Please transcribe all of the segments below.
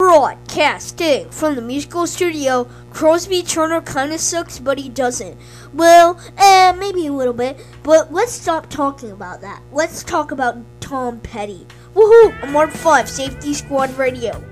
Broadcasting from the musical studio, Crosby Turner kinda sucks, but he doesn't. Well, eh, maybe a little bit, but let's stop talking about that. Let's talk about Tom Petty. Woohoo! I'm Mark 5, Safety Squad Radio.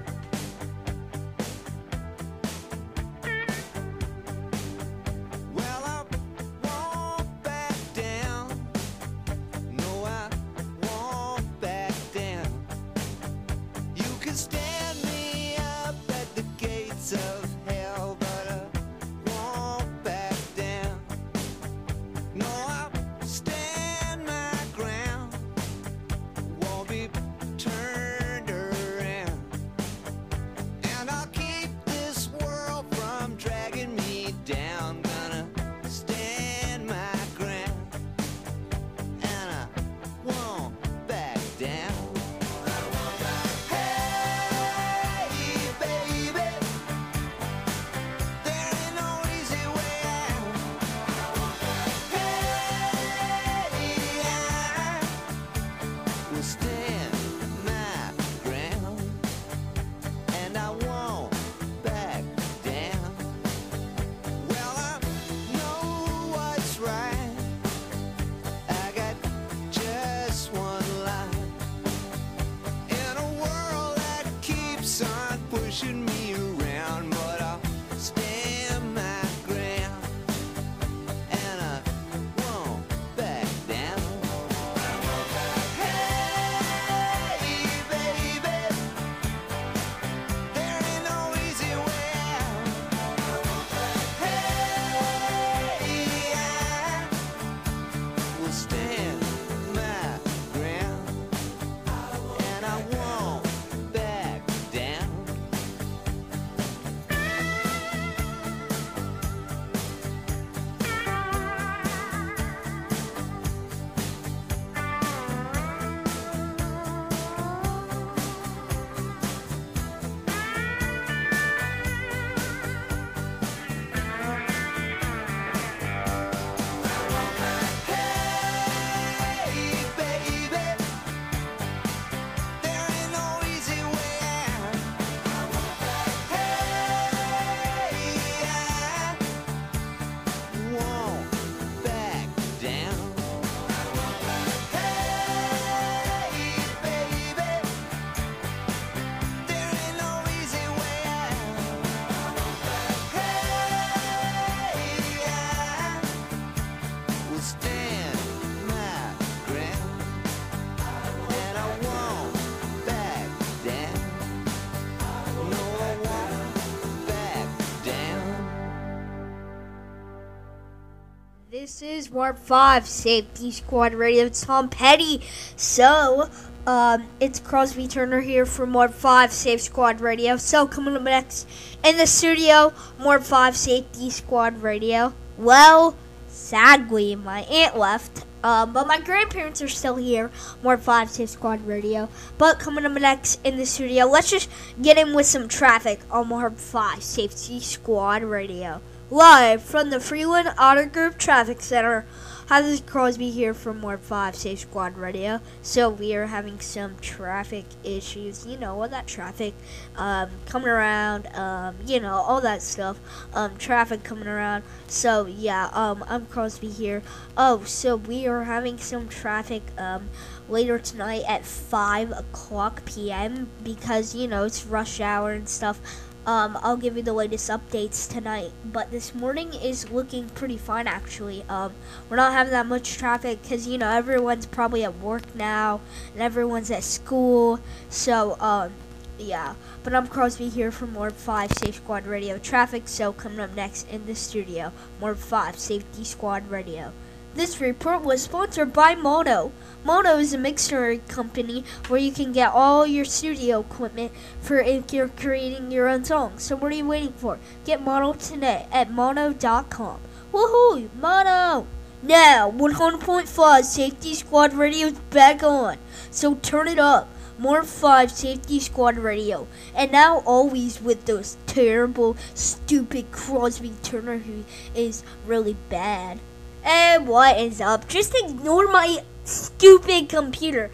This is Warp 5 Safety Squad Radio. Tom Petty. So, um, it's Crosby Turner here from Warp 5 Safety Squad Radio. So, coming up next in the studio, Warp 5 Safety Squad Radio. Well, sadly, my aunt left. Um, but my grandparents are still here. More 5 Safe Squad Radio. But coming up next in the studio, let's just get in with some traffic on More 5 Safety Squad Radio. Live from the Freeland Auto Group Traffic Center. Hi, this is Crosby here from More 5 Safe Squad Radio. So, we are having some traffic issues. You know, all that traffic um, coming around, um, you know, all that stuff. Um, traffic coming around. So, yeah, um, I'm Crosby here. Oh, so we are having some traffic um, later tonight at 5 o'clock p.m. because, you know, it's rush hour and stuff. Um, I'll give you the latest updates tonight, but this morning is looking pretty fine actually. Um, we're not having that much traffic because you know everyone's probably at work now and everyone's at school. So um, yeah. But I'm Crosby here for more 5 Safe Squad Radio traffic. So coming up next in the studio, more 5 Safety Squad Radio. This report was sponsored by Mono. Mono is a mixer company where you can get all your studio equipment for if you're creating your own songs. So what are you waiting for? Get Mono today at mono.com. Woohoo! Mono! Now, 100.5 Safety Squad Radio is back on. So turn it up. More 5 Safety Squad Radio. And now always with those terrible, stupid Crosby Turner who is really bad. And what is up? Just ignore my stupid computer.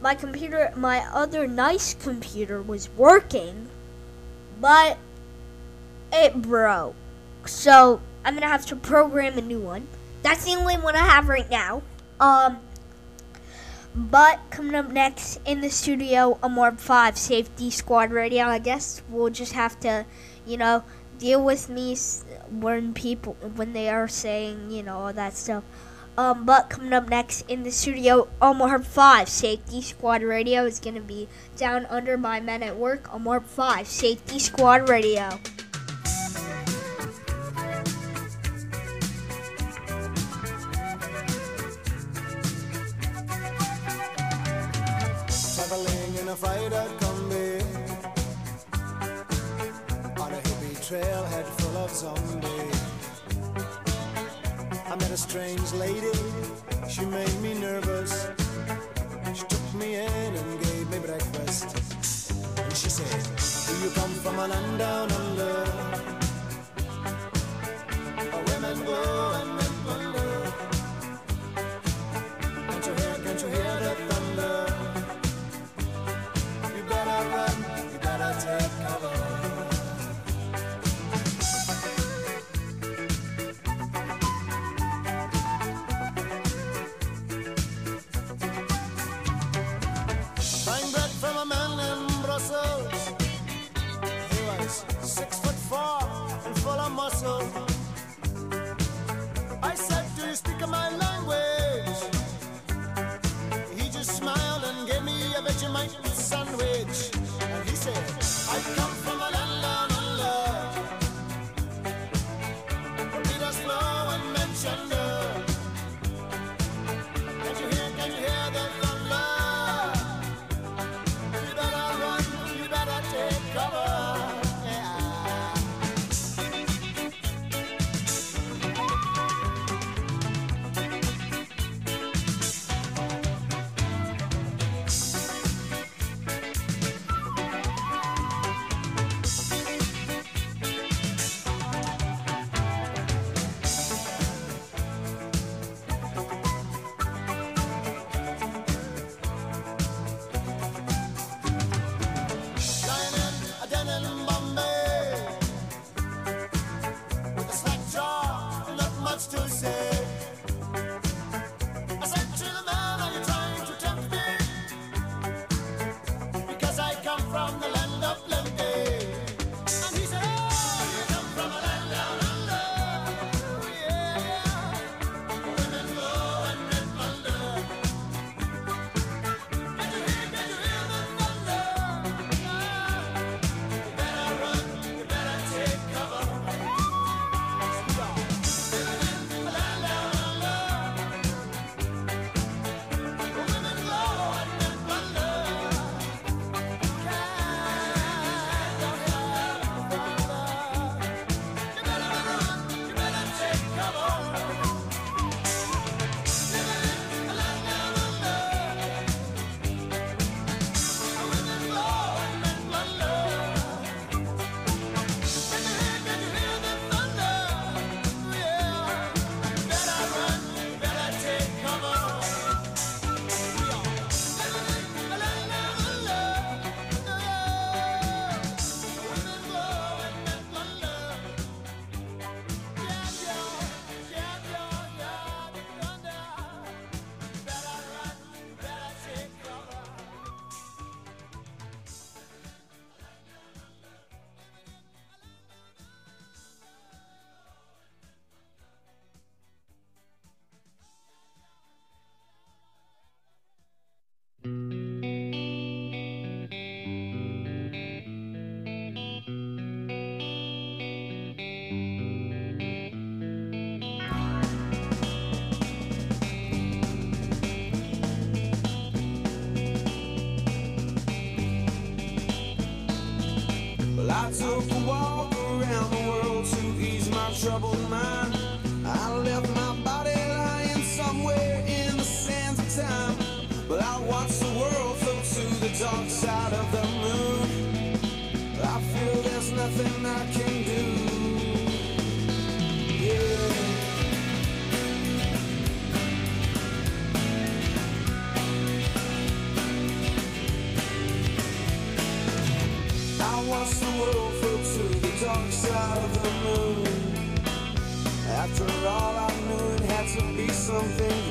My computer, my other nice computer was working. but it broke. So I'm gonna have to program a new one. That's the only one I have right now. Um, but coming up next in the studio, a Morb 5 Safety Squad Radio. I guess we'll just have to, you know, deal with me when people, when they are saying, you know, all that stuff. Um, but coming up next in the studio, Omar 5 Safety Squad Radio is going to be down under my men at work. Omar 5 Safety Squad Radio. Traveling in a fighter trailhead full of zombies. I met a strange lady, she made me nervous. She took me in and gave me breakfast. And she said, do you come from a land down under? Where women go and something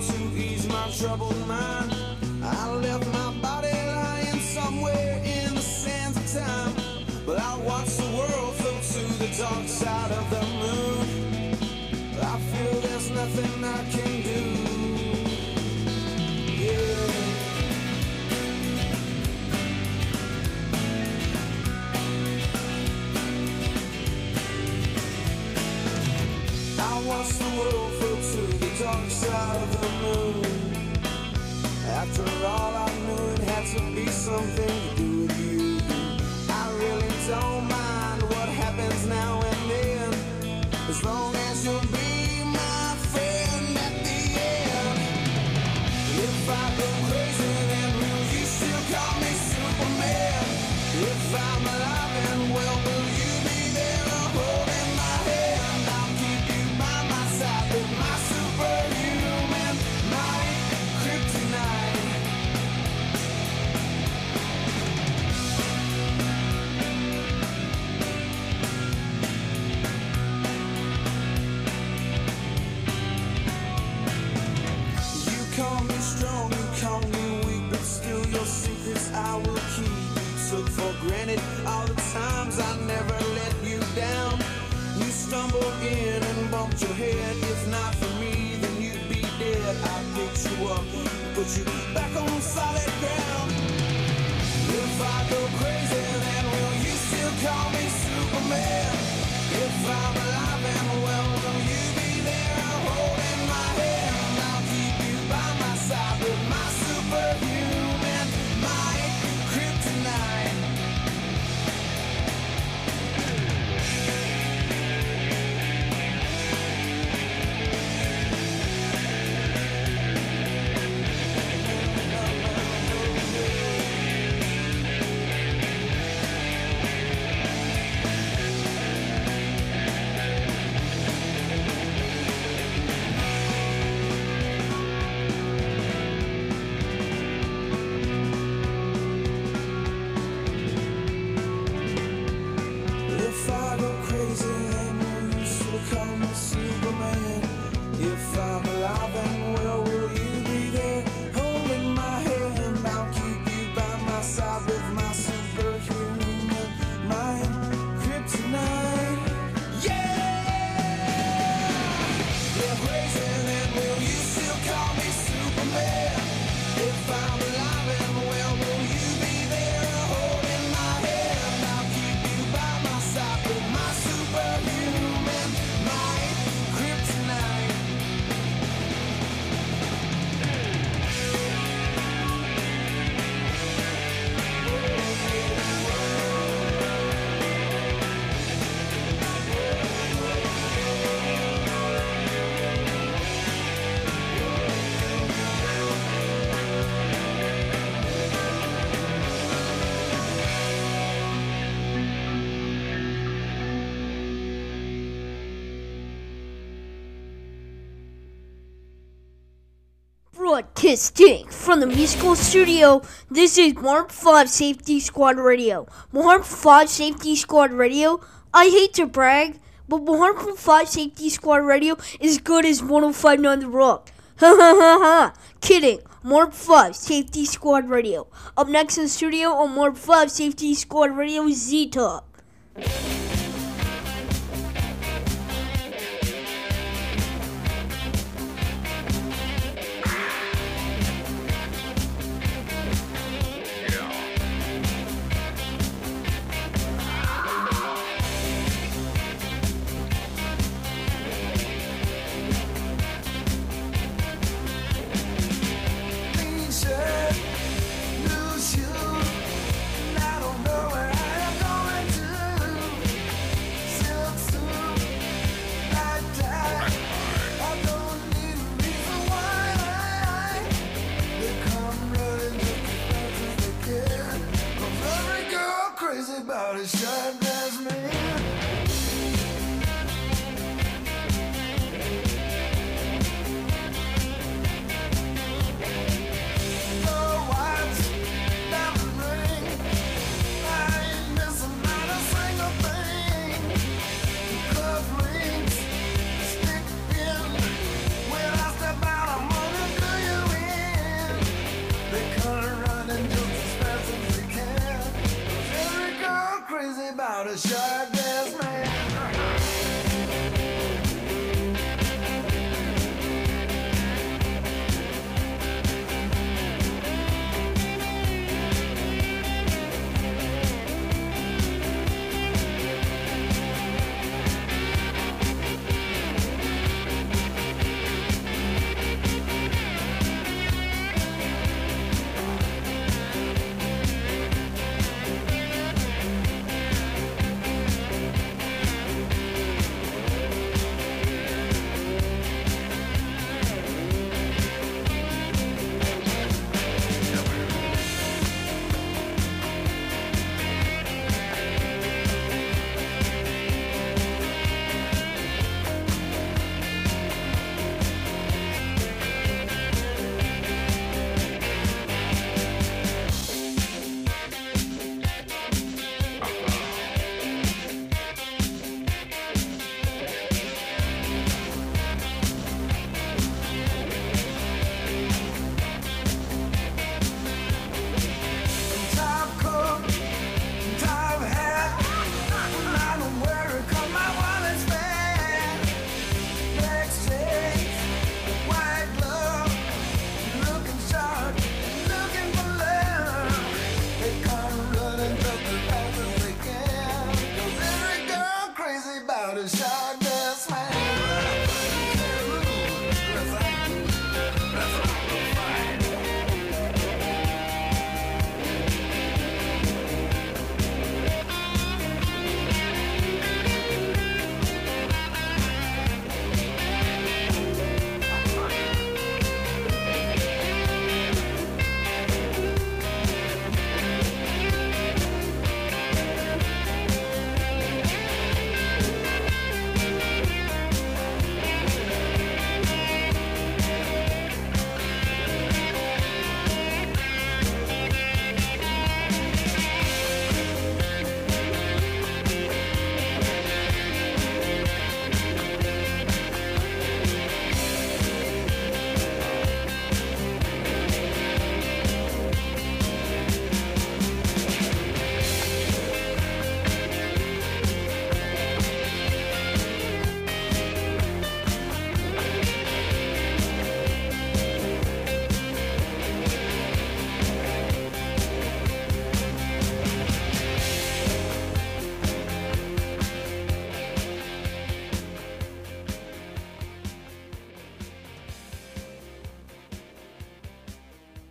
to ease my trouble troubled mind. glimpse of the moon. After all I knew it had to be something Broadcasting from the musical studio, this is Mark 5 Safety Squad Radio. Mark 5 Safety Squad Radio, I hate to brag, but Mark 5 Safety Squad Radio is good as 1059 The Rock. Ha ha ha ha! Kidding. Mark 5 Safety Squad Radio. Up next in the studio on Mark 5 Safety Squad Radio is Z Talk.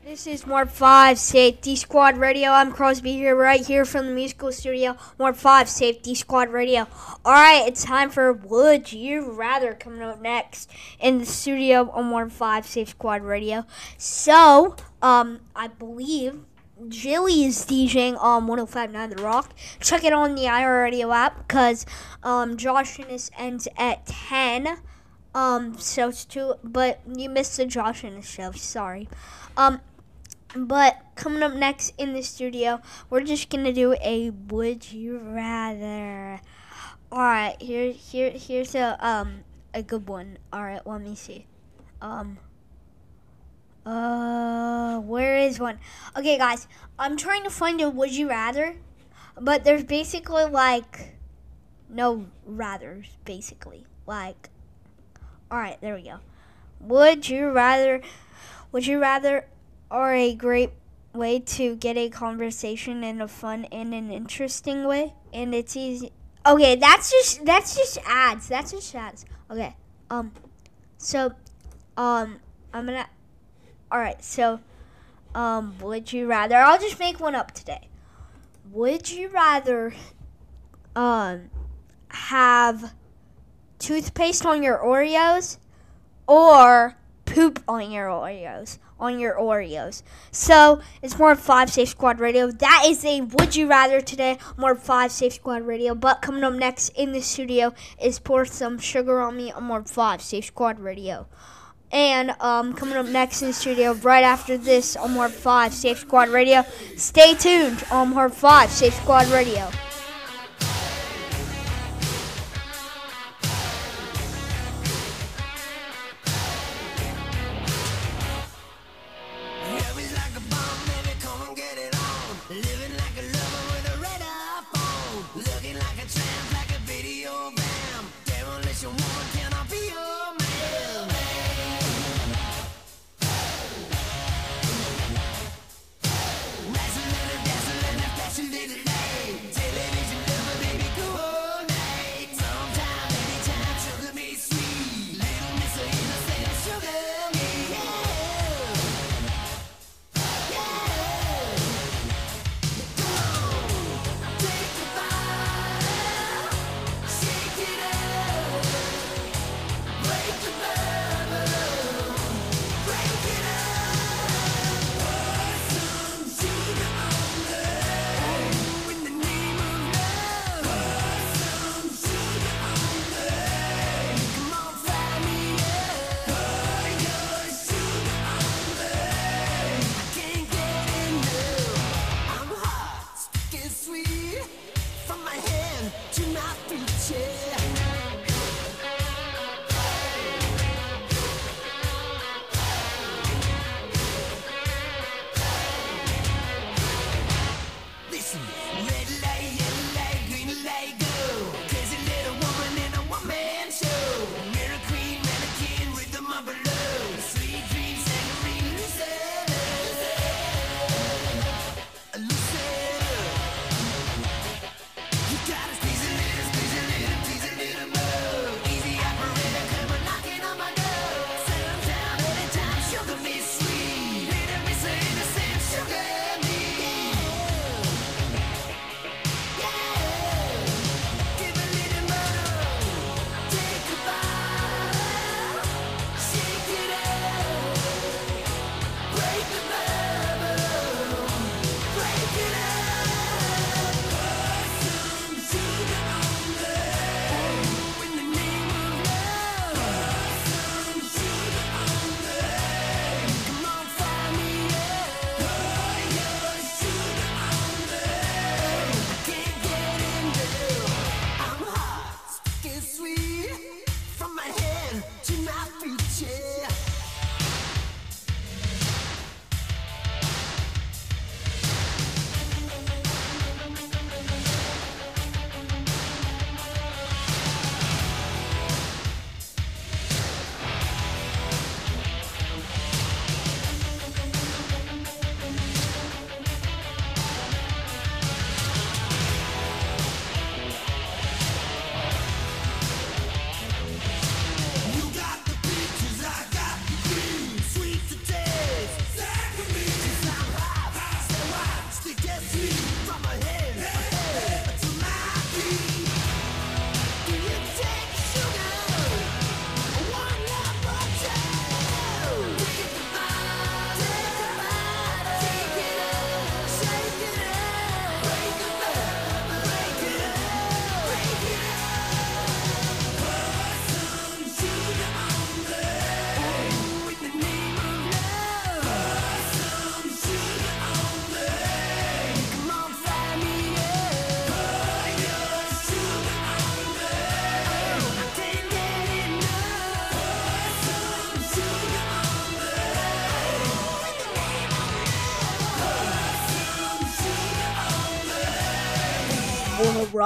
This is Mark 5 Safety Squad Radio. I'm Crosby here, right here from the musical studio. Mark 5 Safety Squad Radio. Alright, it's time for Would You Rather coming up next in the studio on Mark 5 Safety Squad Radio. So, um, I believe Jilly is DJing on 1059 The Rock. Check it on the iRadio app because um, Josh Innes ends at 10. Um, so it's two, but you missed the Josh the show. Sorry. Um, but coming up next in the studio, we're just gonna do a would you rather. All right, here, here, here's a um a good one. All right, let me see. Um. Uh, where is one? Okay, guys, I'm trying to find a would you rather, but there's basically like no rathers, basically. Like, all right, there we go. Would you rather? Would you rather are a great way to get a conversation in a fun and an interesting way, and it's easy. Okay, that's just that's just ads. That's just ads. Okay. Um. So, um, I'm gonna. All right. So, um, would you rather? I'll just make one up today. Would you rather, um, have toothpaste on your Oreos or poop on your Oreos? On your Oreos. So it's more five safe squad radio. That is a would you rather today. More five safe squad radio. But coming up next in the studio is pour some sugar on me on more five safe squad radio. And um, coming up next in the studio, right after this on more five Safe Squad Radio. Stay tuned on more five Safe Squad Radio.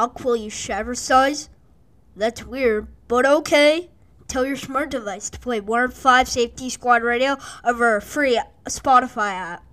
Wanna rock while you shatter size? That's weird, but okay. Tell your smart device to play Warm 5 Safety Squad Radio over a free Spotify app.